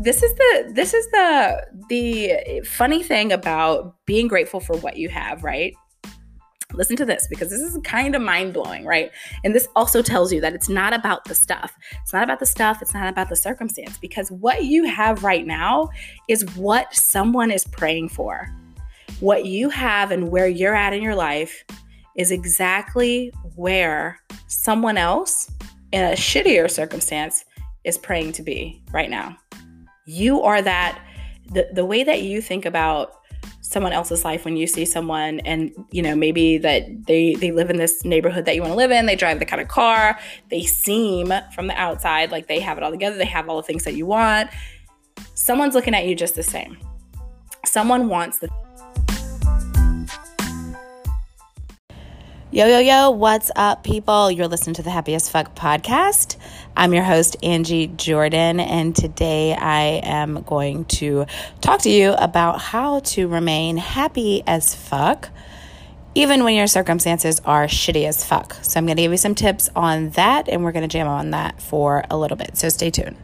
this is the this is the the funny thing about being grateful for what you have, right? Listen to this because this is kind of mind blowing, right? And this also tells you that it's not about the stuff. It's not about the stuff. It's not about the circumstance because what you have right now is what someone is praying for. What you have and where you're at in your life is exactly where someone else in a shittier circumstance is praying to be right now. You are that, the, the way that you think about someone else's life when you see someone and you know maybe that they they live in this neighborhood that you want to live in they drive the kind of car they seem from the outside like they have it all together they have all the things that you want someone's looking at you just the same. Someone wants the Yo, yo, yo, what's up, people? You're listening to the Happiest Fuck podcast. I'm your host, Angie Jordan, and today I am going to talk to you about how to remain happy as fuck, even when your circumstances are shitty as fuck. So, I'm going to give you some tips on that, and we're going to jam on that for a little bit. So, stay tuned.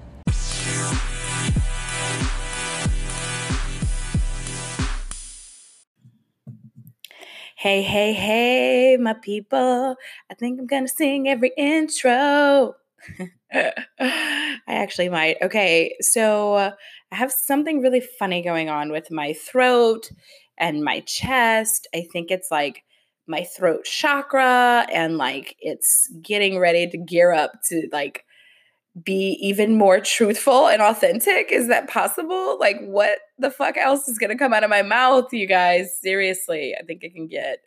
Hey, hey, hey, my people. I think I'm gonna sing every intro. I actually might. Okay, so uh, I have something really funny going on with my throat and my chest. I think it's like my throat chakra and like it's getting ready to gear up to like be even more truthful and authentic? Is that possible? Like, what the fuck else is gonna come out of my mouth, you guys? Seriously, I think it can get,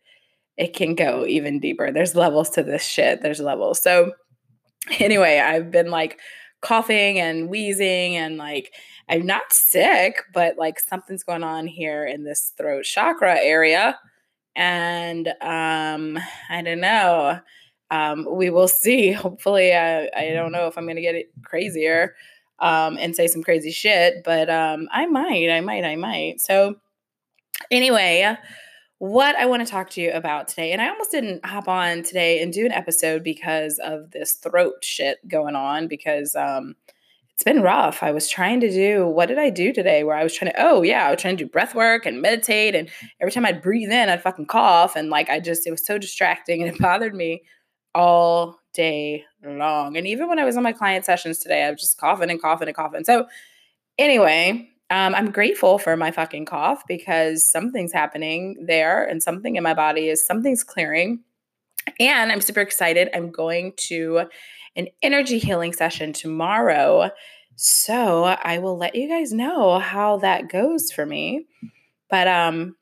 it can go even deeper. There's levels to this shit. There's levels. So, anyway, I've been like coughing and wheezing and like, I'm not sick, but like something's going on here in this throat chakra area. And um, I don't know um, we will see. Hopefully, I, I don't know if I'm going to get it crazier um, and say some crazy shit, but um, I might, I might, I might. So, anyway, what I want to talk to you about today, and I almost didn't hop on today and do an episode because of this throat shit going on because um, it's been rough. I was trying to do what did I do today? Where I was trying to oh yeah, I was trying to do breath work and meditate, and every time I'd breathe in, I'd fucking cough, and like I just it was so distracting and it bothered me all day long. And even when I was on my client sessions today, I was just coughing and coughing and coughing. So, anyway, um, I'm grateful for my fucking cough because something's happening there and something in my body is something's clearing. And I'm super excited. I'm going to an energy healing session tomorrow. So I will let you guys know how that goes for me. But um,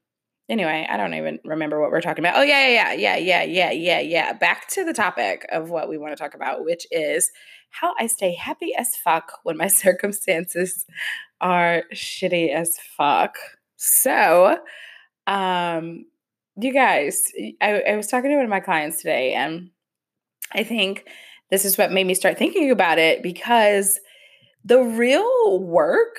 anyway, I don't even remember what we're talking about. Oh, yeah, yeah, yeah, yeah, yeah, yeah, yeah. Back to the topic of what we want to talk about, which is how I stay happy as fuck when my circumstances are shitty as fuck. So, um, you guys, I, I was talking to one of my clients today, and I think this is what made me start thinking about it because the real work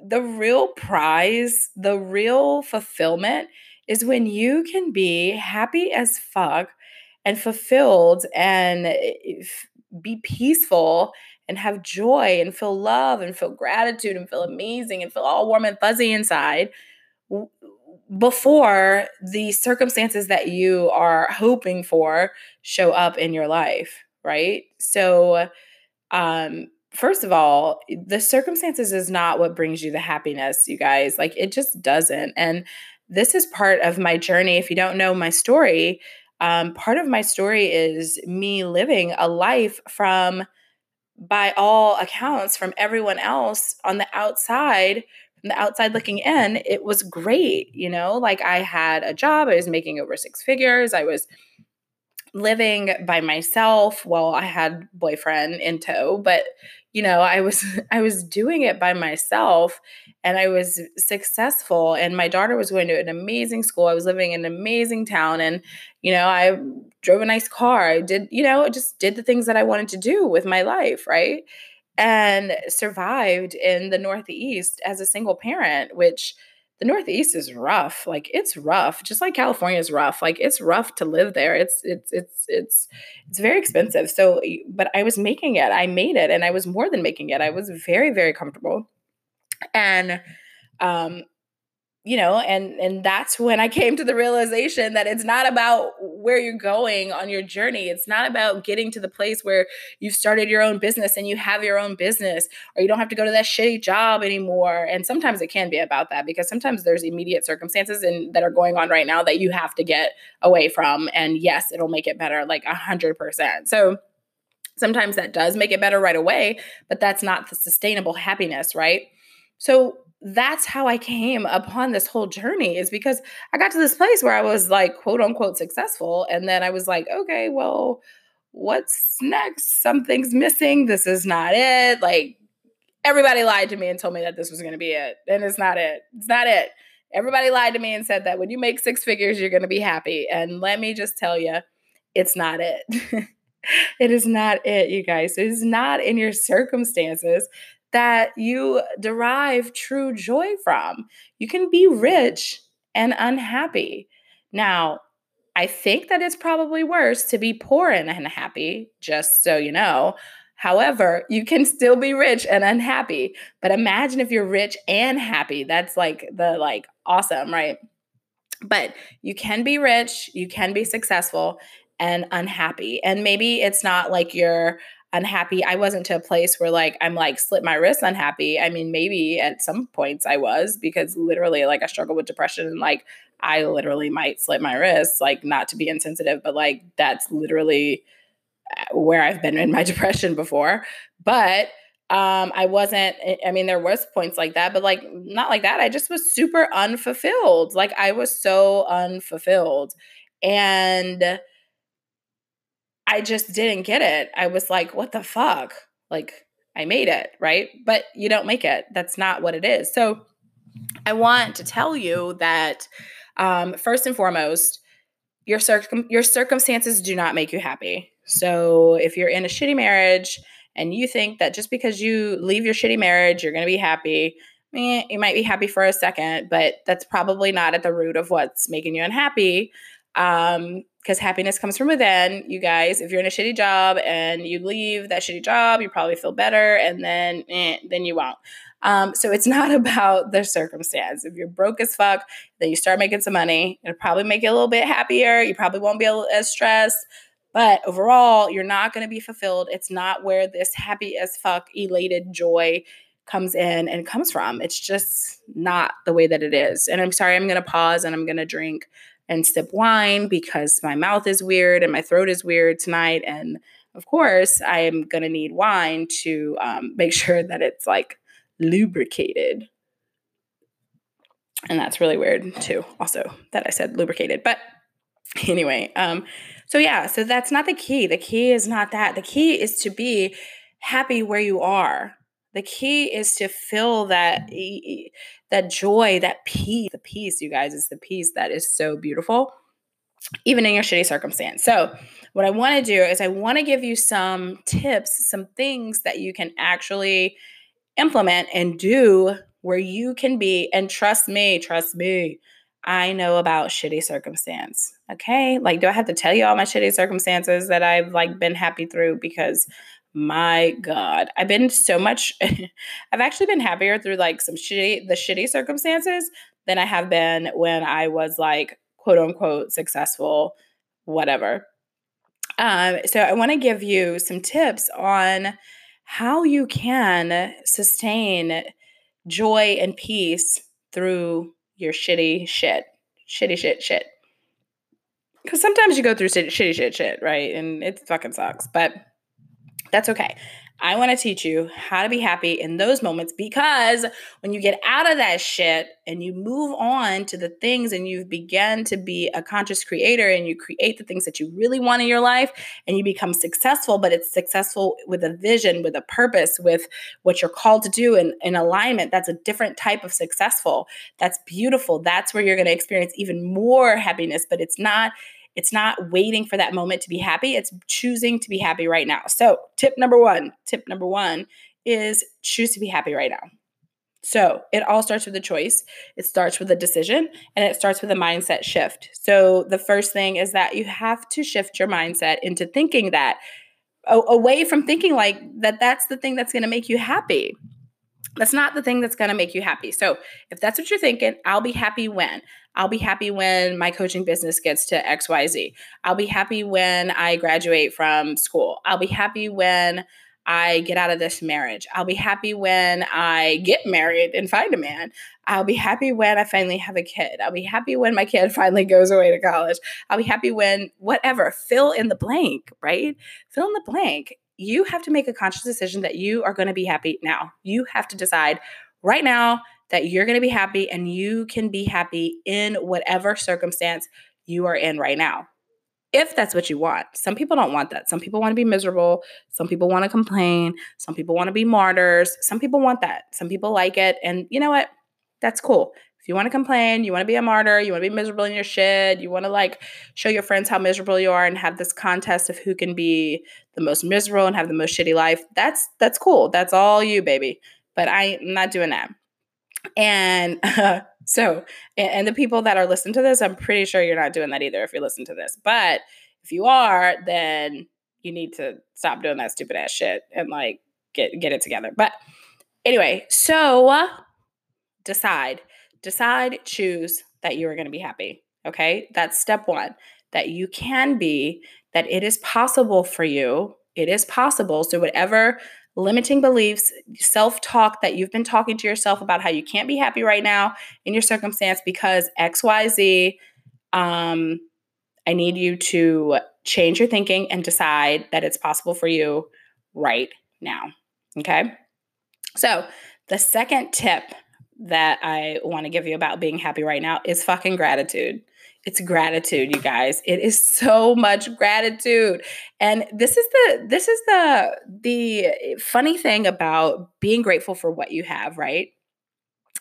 the real prize, the real fulfillment is when you can be happy as fuck and fulfilled and eh, be peaceful and have joy and feel love and feel gratitude and feel amazing and feel all warm and fuzzy inside before the circumstances that you are hoping for show up in your life, right? So um first of all, the circumstances is not what brings you the happiness, you guys. Like it just doesn't. And this is part of my journey. If you don't know my story, um, part of my story is me living a life from, by all accounts, from everyone else on the outside, from the outside looking in, it was great. You know, like I had a job, I was making over six figures, I was living by myself well i had boyfriend in tow but you know i was i was doing it by myself and i was successful and my daughter was going to an amazing school i was living in an amazing town and you know i drove a nice car i did you know just did the things that i wanted to do with my life right? And survived in the northeast as a single parent which the Northeast is rough. Like it's rough, just like California is rough. Like it's rough to live there. It's it's it's it's it's very expensive. So, but I was making it. I made it, and I was more than making it. I was very very comfortable. And um you know and and that's when i came to the realization that it's not about where you're going on your journey. It's not about getting to the place where you've started your own business and you have your own business or you don't have to go to that shitty job anymore. And sometimes it can be about that because sometimes there's immediate circumstances and that are going on right now that you have to get away from. And yes it'll make it better like a hundred percent. So sometimes that does make it better right away but that's not the sustainable happiness right? So that's how I came upon this whole journey is because I got to this place where I was like quote unquote successful. And then I was like, okay, well, what's next? Something's missing. This is not it. Like everybody lied to me and told me that this was going to be it. And it's not it. It's not it. Everybody lied to me and said that when you make six figures, you're going to be happy. And let me just tell you, it's not it. it is not it, you guys. It is not in your circumstances that you derive true joy from. You can be rich and unhappy. Now, I think that it's probably worse to be poor and unhappy, just so you know. However, you can still be rich and unhappy. But imagine if you're rich and happy. That's like the like awesome, right? But you can be rich, you can be successful and unhappy. And maybe it's not like you're unhappy. I wasn't to a place where like I'm like slit my wrist unhappy. I mean, maybe at some points I was because literally like I struggle with depression and like I literally might slit my wrist, like not to be insensitive, but like that's literally uh, where I've been in my depression before. But um I wasn't I mean there was points like that, but like not like that. I just was super unfulfilled. Like I was so unfulfilled. And I just didn't get it. I was like, what the fuck? Like, I made it, right? But you don't make it. That's not what it is. So, I want to tell you that um, first and foremost, your circum- your circumstances do not make you happy. So, if you're in a shitty marriage and you think that just because you leave your shitty marriage, you're going to be happy, eh, you might be happy for a second, but that's probably not at the root of what's making you unhappy. Um, because happiness comes from within. You guys, if you're in a shitty job and you leave that shitty job, you probably feel better, and then eh, then you won't. Um, so it's not about the circumstance. If you're broke as fuck, then you start making some money. It'll probably make you a little bit happier. You probably won't be as stressed. But overall, you're not going to be fulfilled. It's not where this happy as fuck, elated joy comes in and comes from. It's just not the way that it is. And I'm sorry, I'm going to pause and I'm going to drink and sip wine because my mouth is weird and my throat is weird tonight. And of course, I am going to need wine to um, make sure that it's like lubricated. And that's really weird too, also, that I said lubricated. But anyway, um, so yeah, so that's not the key. The key is not that. The key is to be happy where you are. The key is to feel that that joy, that peace, the peace, you guys, is the peace that is so beautiful, even in your shitty circumstance. So, what I want to do is I want to give you some tips, some things that you can actually implement and do where you can be. And trust me, trust me, I know about shitty circumstance. Okay. Like, do I have to tell you all my shitty circumstances that I've like been happy through? Because my god i've been so much i've actually been happier through like some shitty the shitty circumstances than i have been when i was like quote unquote successful whatever. Um, so i want to give you some tips on how you can sustain joy and peace through your shitty shit shitty shit shit. Because sometimes you go through shitty, shit shit right? And it fucking sucks but that's okay. I want to teach you how to be happy in those moments because when you get out of that shit and you move on to the things and you've begun to be a conscious creator and you create the things that you really want in your life and you become successful, but it's successful with a vision, with a purpose, with what you're called to do and in alignment, that's a different type of successful. That's beautiful. That's where you're going to experience even more happiness, but it's not it's not waiting for that moment to be happy, it's choosing to be happy right now. So, tip number one, tip number one is choose to be happy right now. So, it all starts with a choice. It starts with a decision and it starts with a mindset shift. So, the first thing is that you have to shift your mindset into thinking that away from thinking like that that's the thing that's going to make you happy That's not the thing that's going to make you happy. So, if that's what you're thinking, I'll be happy when. I'll be happy when my coaching business gets to XYZ. I'll be happy when I graduate from school. I'll be happy when I get out of this marriage. I'll be happy when I get married and find a man. I'll be happy when I finally have a kid. I'll be happy when my kid finally goes away to college. I'll be happy when whatever, fill in the blank, right? Fill in the blank. You have to make a conscious decision that you are going to be happy now. You have to decide right now that you're going to be happy and you can be happy in whatever circumstance you are in right now if that's what you want. Some people don't want that. Some people want to be miserable. Some people want to complain. Some people want to be martyrs. Some people want that. Some people like it. And you know what? That's cool. If you want to complain, you want to be a martyr, you want to be miserable in your shit, you want to like show your friends how miserable you are and have this contest of who can be the most miserable and have the most shitty life. That's that's cool. That's all you, baby. But I'm not doing that. And uh, so, and, and the people that are listening to this, I'm pretty sure you're not doing that either if you listen to this. But if you are, then you need to stop doing that stupid ass shit and like get get it together. But anyway, so decide, decide, choose that you are going to be happy. Okay, that's step one. That you can be, that it is possible for you. It is possible. So whatever limiting beliefs, self talk that you've been talking to yourself about how you can't be happy right now in your circumstance because XYZ. Um, I need you to change your thinking and decide that it's possible for you right now. Okay. So, the second tip that I want to give you about being happy right now is fucking gratitude. It's gratitude, you guys. It is so much gratitude. And this is the this is the the funny thing about being grateful for what you have, right?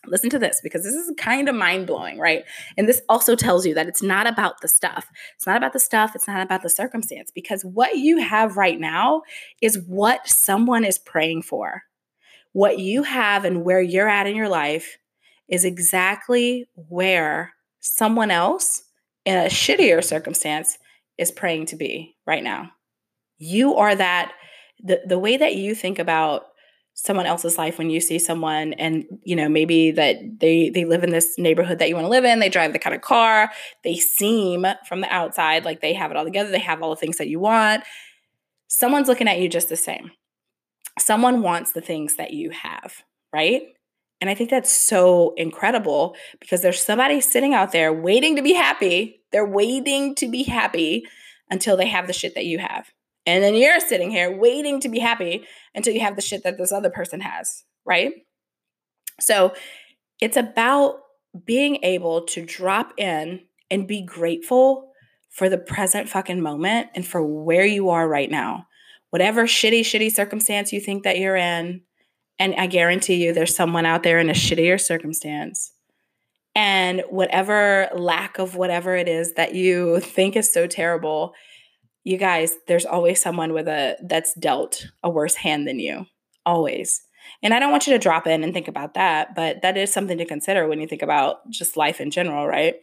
Listen to this because this is kind of mind blowing, right? And this also tells you that it's not about the stuff. It's not about the stuff. It's not about the circumstance because what you have right now is what someone is praying for. What you have and where you're at in your life is exactly where someone else in a shittier circumstance is praying to be right now. You are that the the way that you think about someone else's life when you see someone and you know maybe that they they live in this neighborhood that you want to live in they drive the kind of car they seem from the outside like they have it all together they have all the things that you want someone's looking at you just the same someone wants the things that you have right and I think that's so incredible because there's somebody sitting out there waiting to be happy. They're waiting to be happy until they have the shit that you have. And then you're sitting here waiting to be happy until you have the shit that this other person has, right? So it's about being able to drop in and be grateful for the present fucking moment and for where you are right now. Whatever shitty, shitty circumstance you think that you're in, and I guarantee you, there's someone out there in a shittier circumstance. And whatever lack of whatever it is that you think is so terrible, you guys, there's always someone with a that's dealt a worse hand than you. Always. And I don't want you to drop in and think about that, but that is something to consider when you think about just life in general, right?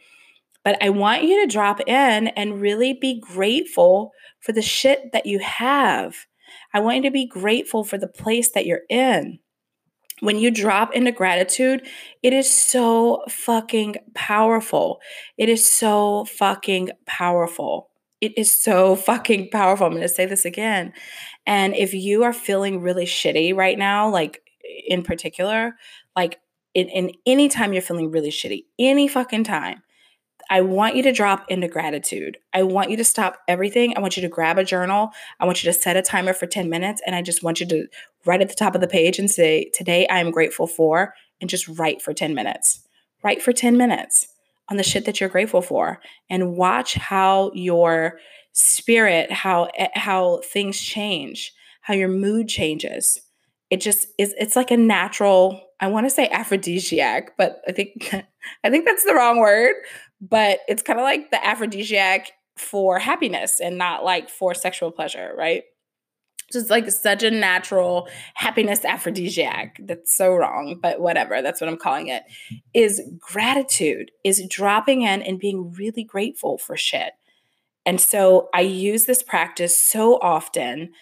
But I want you to drop in and really be grateful for the shit that you have. I want you to be grateful for the place that you're in when you drop into gratitude, it is so fucking powerful. It is so fucking powerful. It is so fucking powerful. I'm going to say this again. And if you are feeling really shitty right now, like in particular, like in, in any time you're feeling really shitty, any fucking time, I want you to drop into gratitude. I want you to stop everything. I want you to grab a journal. I want you to set a timer for 10 minutes. And I just want you to write at the top of the page and say, Today I am grateful for, and just write for 10 minutes. Write for 10 minutes on the shit that you're grateful for and watch how your spirit, how eh, how things change, how your mood changes. It just is it's like a natural, I want to say aphrodisiac, but I think I think that's the wrong word but it's kind of like the aphrodisiac for happiness and not like for sexual pleasure, right? Just like such a natural happiness aphrodisiac. That's so wrong, but whatever. That's what I'm calling it. Is gratitude, is dropping in and being really grateful for shit. And so I use this practice so often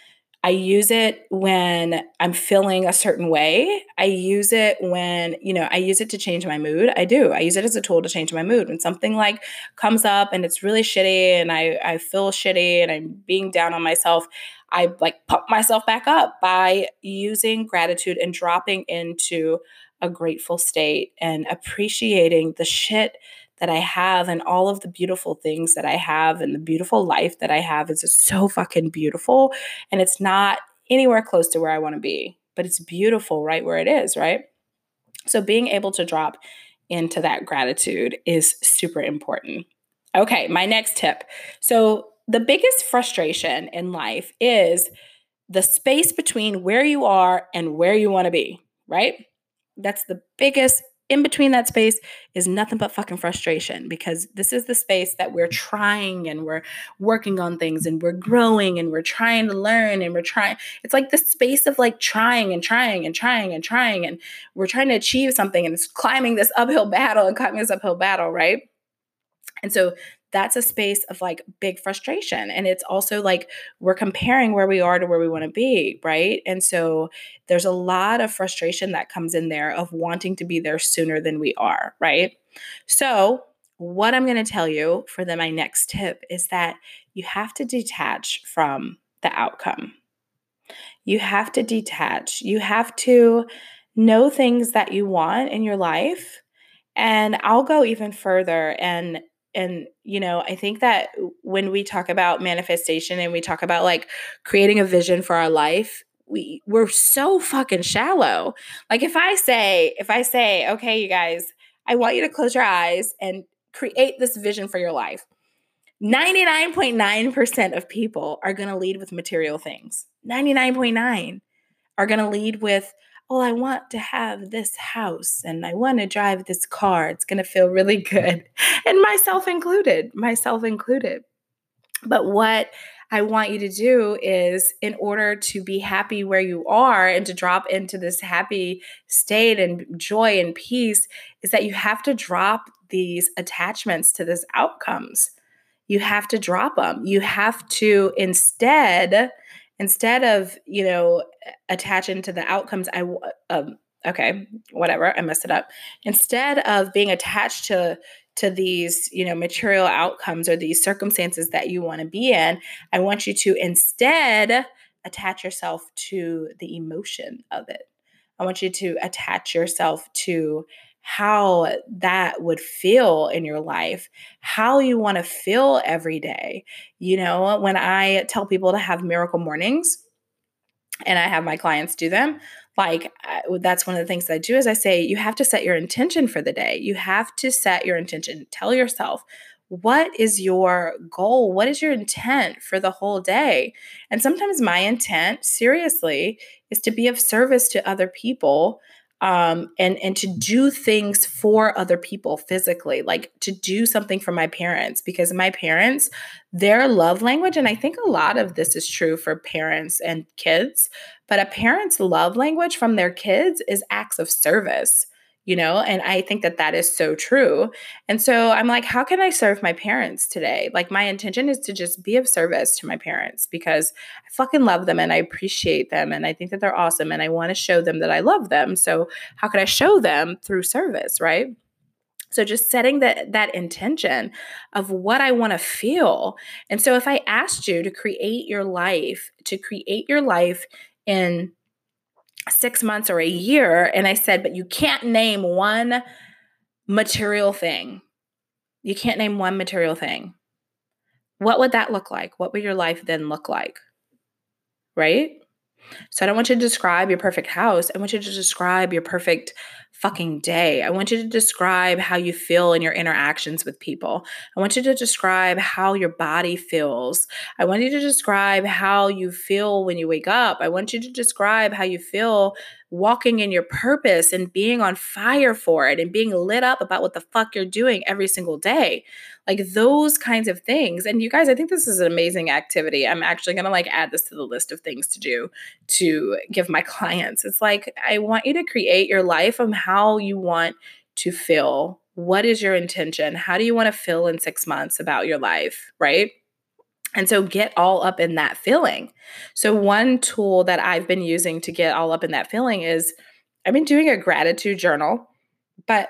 I use it when I'm feeling a certain way. I use it when, you know, I use it to change my mood. I do. I use it as a tool to change my mood. When something like comes up and it's really shitty and I, I feel shitty and I'm being down on myself, I like pump myself back up by using gratitude and dropping into a grateful state and appreciating the shit that I have and all of the beautiful things that I have and the beautiful life that I have is just so fucking beautiful. And it's not anywhere close to where I want to be, but it's beautiful right where it is, right? So being able to drop into that gratitude is super important. Okay, my next tip. So the biggest frustration in life is the space between where you are and where you want to be, right? That's the biggest in between that space is nothing but fucking frustration because this is the space that we're trying and we're working on things and we're growing and we're trying to learn and we're trying it's like the space of like trying and trying and trying and trying and we're trying to achieve something and it's climbing this uphill battle and climbing this uphill battle right? And so that's a space of like big frustration. And it's also like we're comparing where we are to where we want to be, right? And so there's a lot of frustration that comes in there of wanting to be there sooner than we are, right? So, what I'm going to tell you for the, my next tip is that you have to detach from the outcome. You have to detach. You have to know things that you want in your life. And I'll go even further and and you know i think that when we talk about manifestation and we talk about like creating a vision for our life we we're so fucking shallow. Like if i say if i say okay you guys i want you to close your eyes and create this vision for your life 99.9% of people are going to lead with material things. 99.9 are going to lead with oh, I want to have this house and I want to drive this car. It's going to feel really good. And myself included, myself included. But what I want you to do is, in order to be happy where you are and to drop into this happy state and joy and peace, is that you have to drop these attachments to these outcomes. You have to drop them. You have to instead instead of you know attaching to the outcomes i um, okay whatever i messed it up. Instead of being attached to to these you know material outcomes or these circumstances that you want to be in i want you to instead attach yourself to the emotion of it. I want you to attach yourself to how that would feel in your life, how you want to feel every day. You know, when I tell people to have miracle mornings and I have my clients do them, like that's one of the things that I do is I say you have to set your intention for the day. You have to set your intention. Tell yourself, what is your goal? What is your intent for the whole day? And sometimes my intent, seriously, is to be of service to other people um, and and to do things for other people physically, like to do something for my parents because my parents, their love language, and I think a lot of this is true for parents and kids, but a parent's love language from their kids is acts of service you know and i think that that is so true. And so i'm like how can i serve my parents today? Like my intention is to just be of service to my parents because i fucking love them and i appreciate them and i think that they're awesome and i want to show them that i love them. So how can i show them through service right? So just setting that that intention of what I want to feel. And so if I asked you to create your life, to create your life in six months or a year. And I said, but you can't name one material thing. You can't name one material thing. What would that look like? What would your life then look like? Right? So I don't want you to describe your perfect house. I want you to describe your perfect fucking day. I want you to describe how you feel in your interactions with people. I want you to describe how your body feels. I want you to describe how you feel when you wake up. I want you to describe how you feel walking in your purpose and being on fire for it and being lit up about what the fuck you're doing every single day. Like those kinds of things. And you guys, I think this is an amazing activity. I'm actually going to like add this to the list of things to do to give my clients. It's like I want you to create your life of how you want to feel. What is your intention? How do you want to feel in 6 months about your life, right? And so get all up in that feeling. So, one tool that I've been using to get all up in that feeling is I've been doing a gratitude journal, but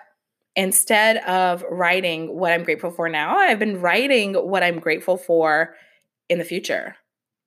instead of writing what I'm grateful for now, I've been writing what I'm grateful for in the future.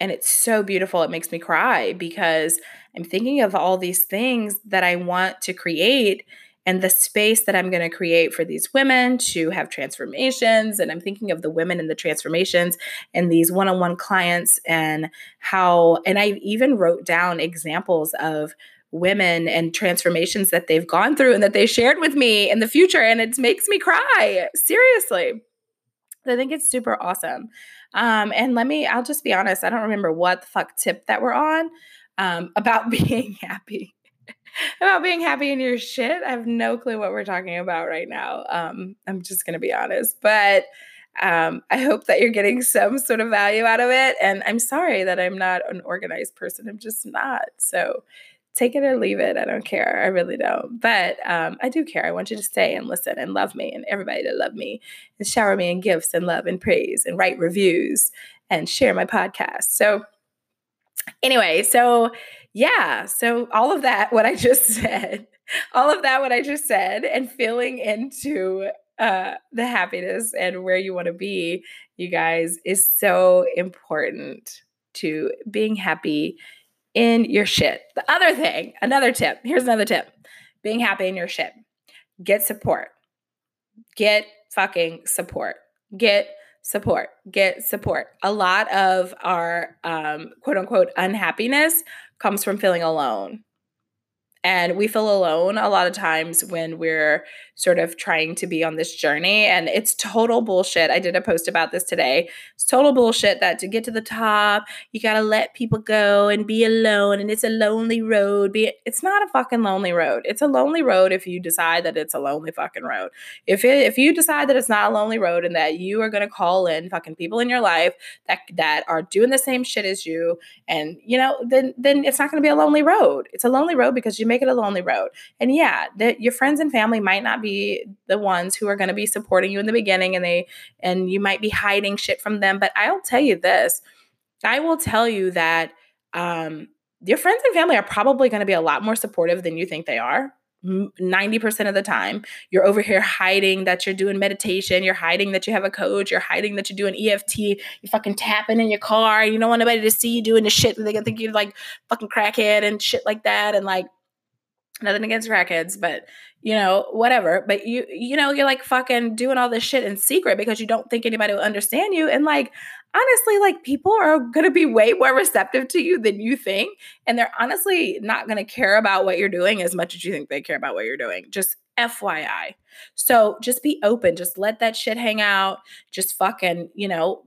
And it's so beautiful. It makes me cry because I'm thinking of all these things that I want to create and the space that I'm going to create for these women to have transformations. And I'm thinking of the women in the transformations and these one on one clients and how, and I even wrote down examples of women and transformations that they've gone through and that they shared with me in the future. And it makes me cry. Seriously. I think it's super awesome. Um, and let me, I'll just be honest, I don't remember what the fuck tip that we're on um, about being happy. about being happy in your shit. I have no clue what we're talking about right now. Um, I'm just going to be honest. But um, I hope that you're getting some sort of value out of it. And I'm sorry that I'm not an organized person. I'm just not. So take it or leave it. I don't care. I really don't. But um, I do care. I want you to stay and listen and love me and everybody to love me and shower me in gifts and love and praise and write reviews and share my podcast. So, anyway, so yeah, so all of that, what I just said, all of that, what I just said, and feeling into uh, the happiness and where you want to be, you guys, is so important to being happy in your shit. The other thing, another tip, here's another tip being happy in your shit. Get support. Get fucking support. Get support. Get support. A lot of our um, quote unquote unhappiness comes from feeling alone. And we feel alone a lot of times when we're sort of trying to be on this journey. And it's total bullshit. I did a post about this today. It's total bullshit that to get to the top, you got to let people go and be alone. And it's a lonely road. Be it's not a fucking lonely road. It's a lonely road if you decide that it's a lonely fucking road. If it, if you decide that it's not a lonely road and that you are going to call in fucking people in your life that that are doing the same shit as you and you know then then it's not going to be a lonely road. It's a lonely road because you make it a lonely road. And yeah, that your friends and family might not be the ones who are going to be supporting you in the beginning and they and you might be hiding shit from them, but I'll tell you this. I will tell you that um your friends and family are probably going to be a lot more supportive than you think they are. 90% of the time, you're over here hiding that you're doing meditation. You're hiding that you have a coach. You're hiding that you're doing EFT. You're fucking tapping in your car. You don't want anybody to see you doing the shit. They're to think you're like fucking crackhead and shit like that. And like, nothing against crackheads, but you know, whatever. But you, you know, you're like fucking doing all this shit in secret because you don't think anybody will understand you. And like, honestly, like people are to be way more receptive to you than you think. And they're honestly not to care about what you're doing as much as you think they care about what you're doing. Just FYI. So just be open. Just let that shit hang out. Just fucking, you know,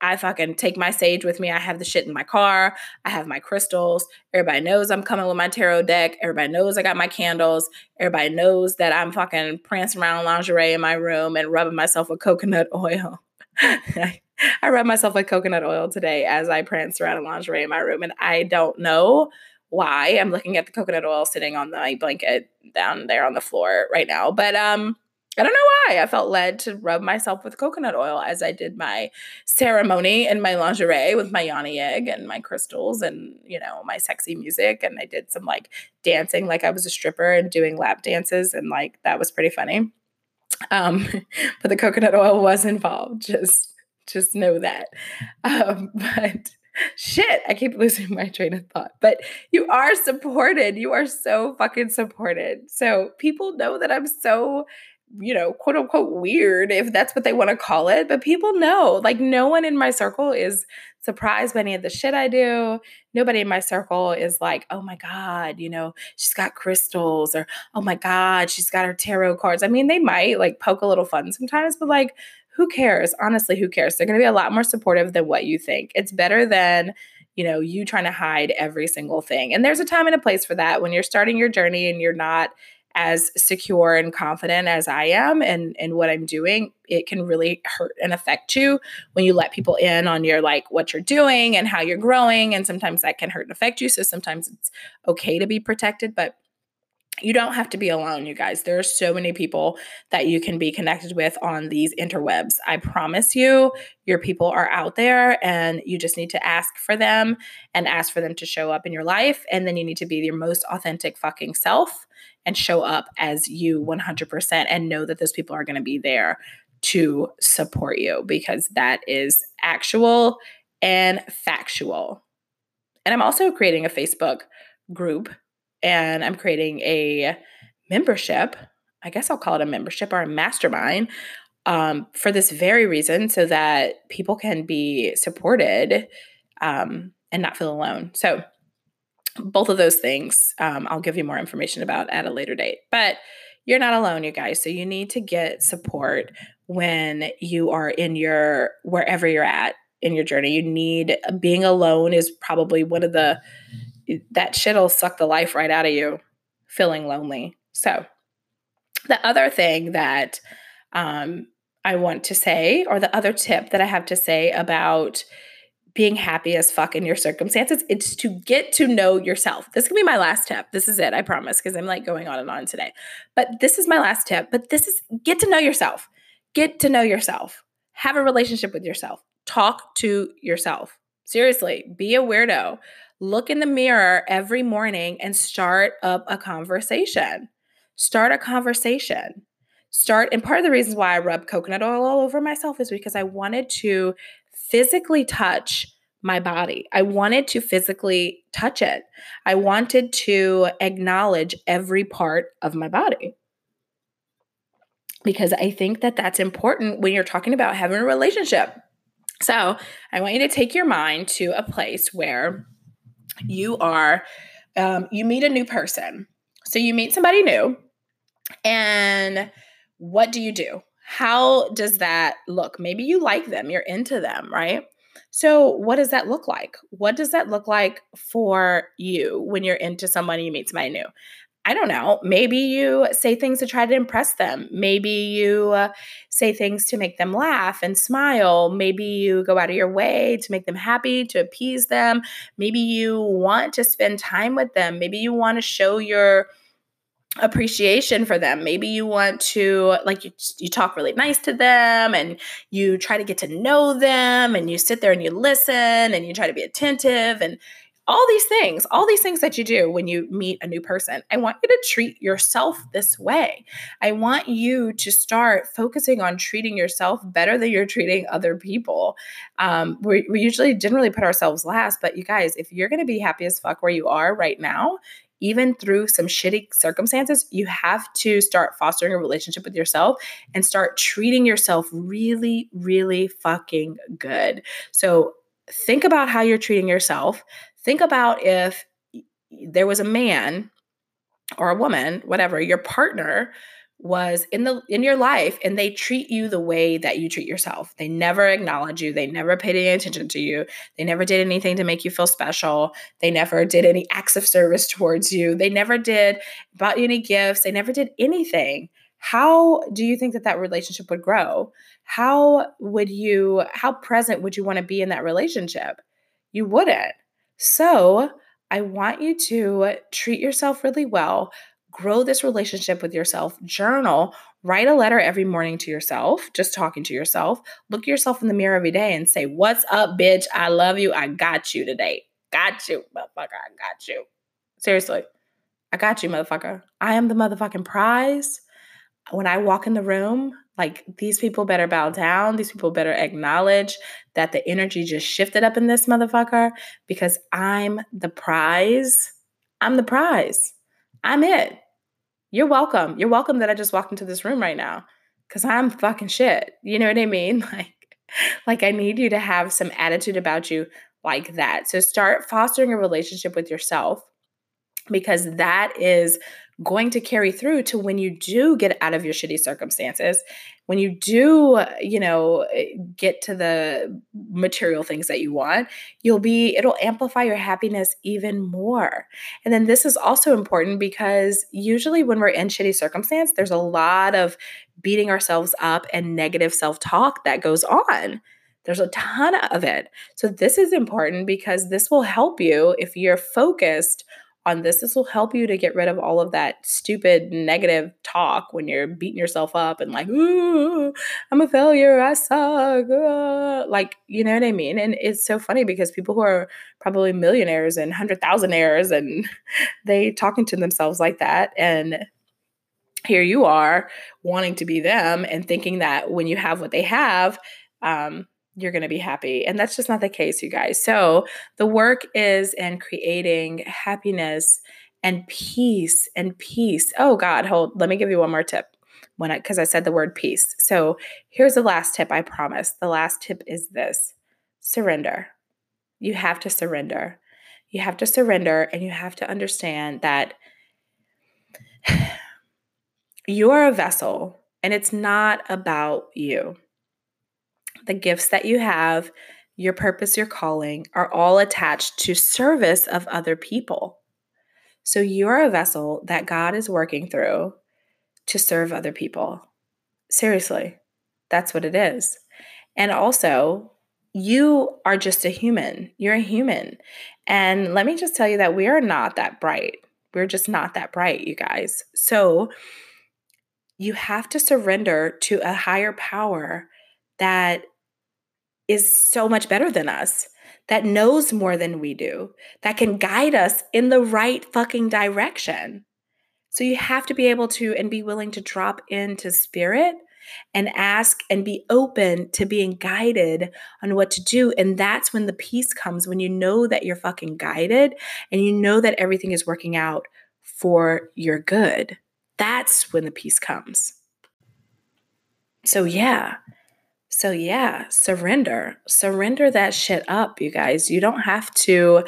I fucking take my sage with me. I have the shit in my car. I have my crystals. Everybody knows I'm coming with my tarot deck. Everybody knows I got my candles. Everybody knows that I'm fucking prancing around lingerie in my room and rubbing myself with coconut oil. I rub myself with coconut oil today as I prance around in lingerie in my room. And I don't know why. I'm looking at the coconut oil sitting on my blanket down there on the floor right now. But um I don't know why. I felt led to rub myself with coconut oil as I did my ceremony in my lingerie with my yoni egg and my crystals and, you know, my sexy music. And I did some like dancing like I was a stripper and doing lap dances. And like that was pretty funny. Um, but the coconut oil was involved. Just just know that. Um, but shit, I keep losing my train of thought. But you are supported. You are so fucking supported. So people know that I'm so, you know, quote unquote weird, if that's what they want to call it. But people know. Like, no one in my circle is surprised by any of the shit I do. Nobody in my circle is like, oh my God, you know, she's got crystals or oh my God, she's got her tarot cards. I mean, they might like poke a little fun sometimes, but like, who cares? Honestly, who cares? They're going to be a lot more supportive than what you think. It's better than, you know, you trying to hide every single thing. And there's a time and a place for that when you're starting your journey and you're not as secure and confident as I am and and what I'm doing, it can really hurt and affect you when you let people in on your like what you're doing and how you're growing and sometimes that can hurt and affect you. So sometimes it's okay to be protected, but you don't have to be alone, you guys. There are so many people that you can be connected with on these interwebs. I promise you, your people are out there and you just need to ask for them and ask for them to show up in your life. And then you need to be your most authentic fucking self and show up as you 100% and know that those people are going to be there to support you because that is actual and factual. And I'm also creating a Facebook group and I'm creating a membership. I guess I'll call it a membership or a mastermind um, for this very reason so that people can be supported um, and not feel alone. So, both of those things um, I'll give you more information about at a later date. But you're not alone, you guys. So, you need to get support when you are in your wherever you're at in your journey. You need being alone is probably one of the that shit'll suck the life right out of you feeling lonely. So, the other thing that um, I want to say, or the other tip that I have to say about being happy as fuck in your circumstances, it's to get to know yourself. This can be my last tip. This is it, I promise, because I'm like going on and on today. But this is my last tip. But this is get to know yourself. Get to know yourself. Have a relationship with yourself. Talk to yourself. Seriously, be a weirdo look in the mirror every morning and start up a conversation. Start a conversation. Start, and part of the reasons why I rub coconut oil all over myself is because I wanted to physically touch my body. I wanted to physically touch it. I wanted to acknowledge every part of my body. Because I think that that's important when you're talking about having a relationship. So, I want you to take your mind to a place where you are um, you meet a new person. So you meet somebody new and what do you do? How does that look? Maybe you like them you're into them right? So what does that look like? What does that look like for you when you're into someone you meet somebody new I don't know, maybe you say things to try to impress them. Maybe you uh, say things to make them laugh and smile. Maybe you go out of your way to make them happy, to appease them. Maybe you want to spend time with them. Maybe you want to show your appreciation for them. Maybe you want to like you you talk really nice to them and you try to get to know them and you sit there and you listen and you try to be attentive and all these things, all these things that you do when you meet a new person. I want you to treat yourself this way. I want you to start focusing on treating yourself better than you're treating other people. Um, we, we usually generally put ourselves last, but you guys, if you're going to be happy as fuck where you are right now, even through some shitty circumstances, you have to start fostering a relationship with yourself and start treating yourself really, really fucking good. So, think about how you're treating yourself. Think about if there was a man or a woman, whatever, your partner was in the in your life and they treat you the way that you treat yourself. They never acknowledge you, they never paid any attention to you. They never did anything to make you feel special. They never did any acts of service towards you. They never did bought you any gifts. They never did anything. How do you think that that relationship would grow? How would you how present would you want to be in that relationship? You wouldn't. So, I want you to treat yourself really well, grow this relationship with yourself, journal, write a letter every morning to yourself, just talking to yourself. Look yourself in the mirror every day and say, What's up, bitch? I love you. I got you today. Got you, motherfucker. I got you. Seriously, I got you, motherfucker. I am the motherfucking prize. When I walk in the room, like these people better bow down. These people better acknowledge that the energy just shifted up in this motherfucker because I'm the prize. I'm the prize. I'm it. You're welcome. You're welcome that I just walked into this room right now because I'm fucking shit. You know what I mean? Like, like I need you to have some attitude about you like that. So start fostering a relationship with yourself because that is going to carry through to when you do get out of your shitty circumstances when you do you know eh, get to the material things that you want you'll be it'll amplify your happiness even more. And then this is also important because usually when we're in shitty circumstance there's a lot of beating ourselves up and negative self-talk that goes on. There's a ton of it. So this is important because this will help you if you're focused on this. This will help you to get rid of all of that stupid negative talk when you're beating yourself up and like, ooh, I'm a failure, I suck. Uh. Like, you know what I mean? And it's so funny because people who are probably millionaires and hundred thousandaires and they talking to themselves like that. And here you are wanting to be them and thinking that when you have what they have, um, you're going to be happy. And that's just not the case, you guys. So the work is in creating happiness and peace and peace. Oh God, hold, let me give you one more tip when I, cause I said the word peace. So here's the last tip. I promise. The last tip is this surrender. You have to surrender. You have to surrender and you have to understand that you are a vessel and it's not about you the gifts that you have, your purpose, your calling are all attached to service of other people. So you're a vessel that God is working through to serve other people. Seriously, that's what it is. And also, you are just a human. You're a human. And let me just tell you that we are not that bright. We're just not that bright, you guys. So you have to surrender to a higher power that is so much better than us, that knows more than we do, that can guide us in the right fucking direction. So you have to be able to and be willing to drop into spirit and ask and be open to being guided on what to do. And that's when the peace comes, when you know that you're fucking guided and you know that everything is working out for your good. That's when the peace comes. So, yeah, so, yeah, surrender. Surrender that shit up, you guys. You don't have to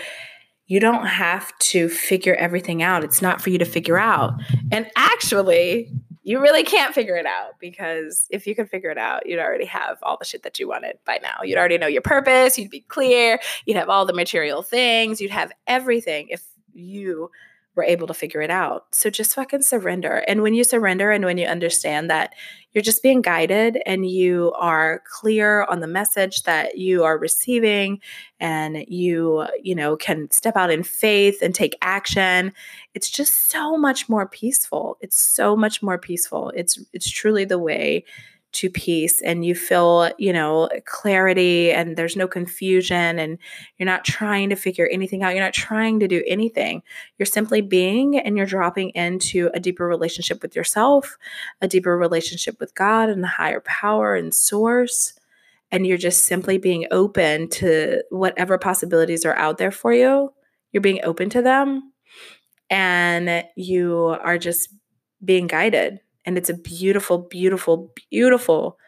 you don't have to figure everything out. It's not for you to figure out. And actually, you really can't figure it out because if you could figure it out, you'd already have all the shit that you wanted by now. You'd already know your purpose, you'd be clear, you'd have all the material things, you'd have everything if you were able to figure it out. So just fucking surrender. And when you surrender and when you understand that you're just being guided and you are clear on the message that you are receiving and you, you know, can step out in faith and take action, it's just so much more peaceful. It's so much more peaceful. It's it's truly the way to peace and you feel, you know, clarity and there's no confusion and you're not trying to figure anything out. You're not trying to do anything. You're simply being and you're dropping into a deeper relationship with yourself, a deeper relationship with God and the higher power and source. And you're just simply being open to whatever possibilities are out there for you. You're being open to them and you are just being guided and it's a beautiful, beautiful, beautiful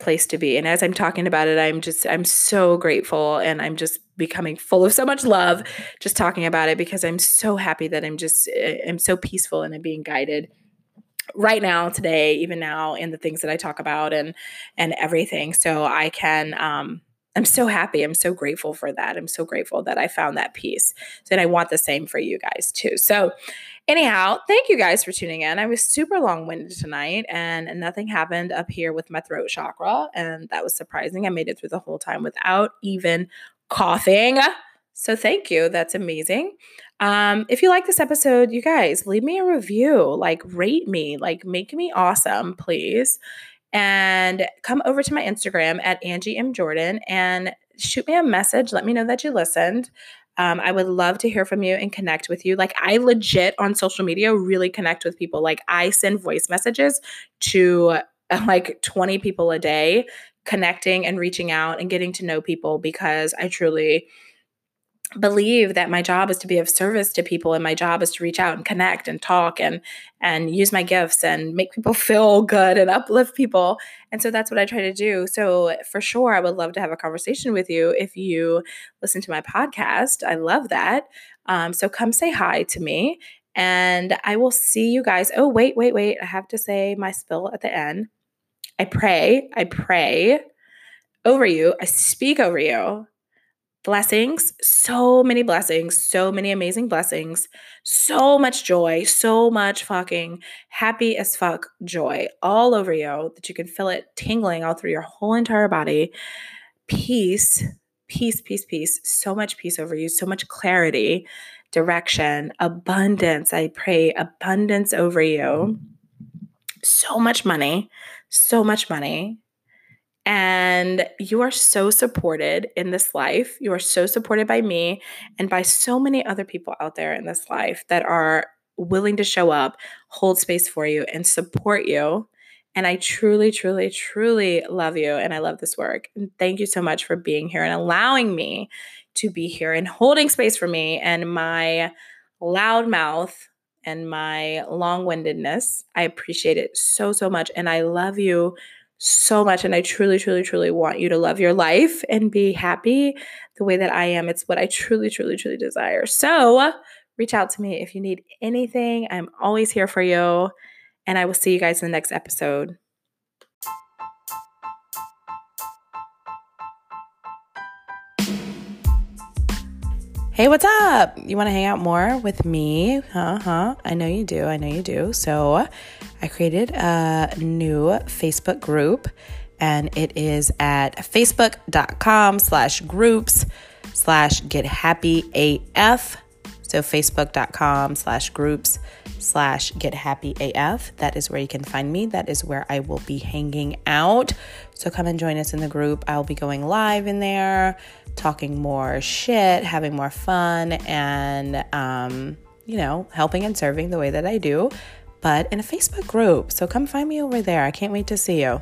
place to be. And as I'm talking about it, I'm just, I'm so grateful and I'm just becoming full of so much love just talking about it because I'm so happy that I'm just, eh, I'm so peaceful and I'm being guided right now today even now in the things that i talk about and and everything so i can um i'm so happy i'm so grateful for that i'm so grateful that i found that peace and i want the same for you guys too so Anyhow, thank you guys for tuning in. I was super long winded tonight and nothing happened up here with my throat chakra. And that was surprising. I made it through the whole time without even coughing. So thank you. That's amazing. Um, if you like this episode, you guys leave me a review, like rate me, like make me awesome, please. And come over to my Instagram at Angie M. Jordan and shoot me a message. Let me know that you listened. Um, I would love to hear from you and connect with you. Like, I legit on social media really connect with people. Like, I send voice messages to uh, like 20 people a day, connecting and reaching out and getting to know people because I truly believe that my job is to be of service to people and my job is to reach out and connect and talk and and use my gifts and make people feel good and uplift people. And so that's what i try to do. So for sure i would love to have a conversation with you if you listen to my podcast. I love that. Um, so come say hi to me and i will see you guys. Oh wait wait wait. I have to say my spill at the end. I pray i pray over you. I speak over you blessings, so many blessings, so many amazing blessings, so much joy, so much fucking happy as fuck joy all over you that you can feel it tingling all through your whole entire body. Peace, peace, peace, peace, so much peace over you, so much clarity direction, abundance. I pray abundance over you. So much money, so much money. And you are so supported in this life. You are so supported by me and by so many other people out there in this life that are willing to show up, hold space for you, and support you. And I truly, truly, truly love you. And I love this work. And thank you so much for being here and allowing me to be here and holding space for me and my loud mouth and my long windedness. I appreciate it so, so much. And I love you so much. And I truly, truly, truly want you to love your life and be happy the way that I am. It's what I truly, truly, truly desire. So reach out to me if you need anything. I'm always here for you. And I will see you guys in the next episode. Hey, what's up? You want to hang out more with me? Uh huh. I know you do. I know you do. So, I created a new Facebook group, and it is at facebook.com slash groups slash get happy AF. So, facebook.com slash groups slash get happy AF. That is where you can find me. That is where I will be hanging out. So, come and join us in the group. I'll be going live in there talking more shit, having more fun, and, um, you know, helping and serving the way that I do, but in a Facebook group. So come find me over there. I can't wait to see you.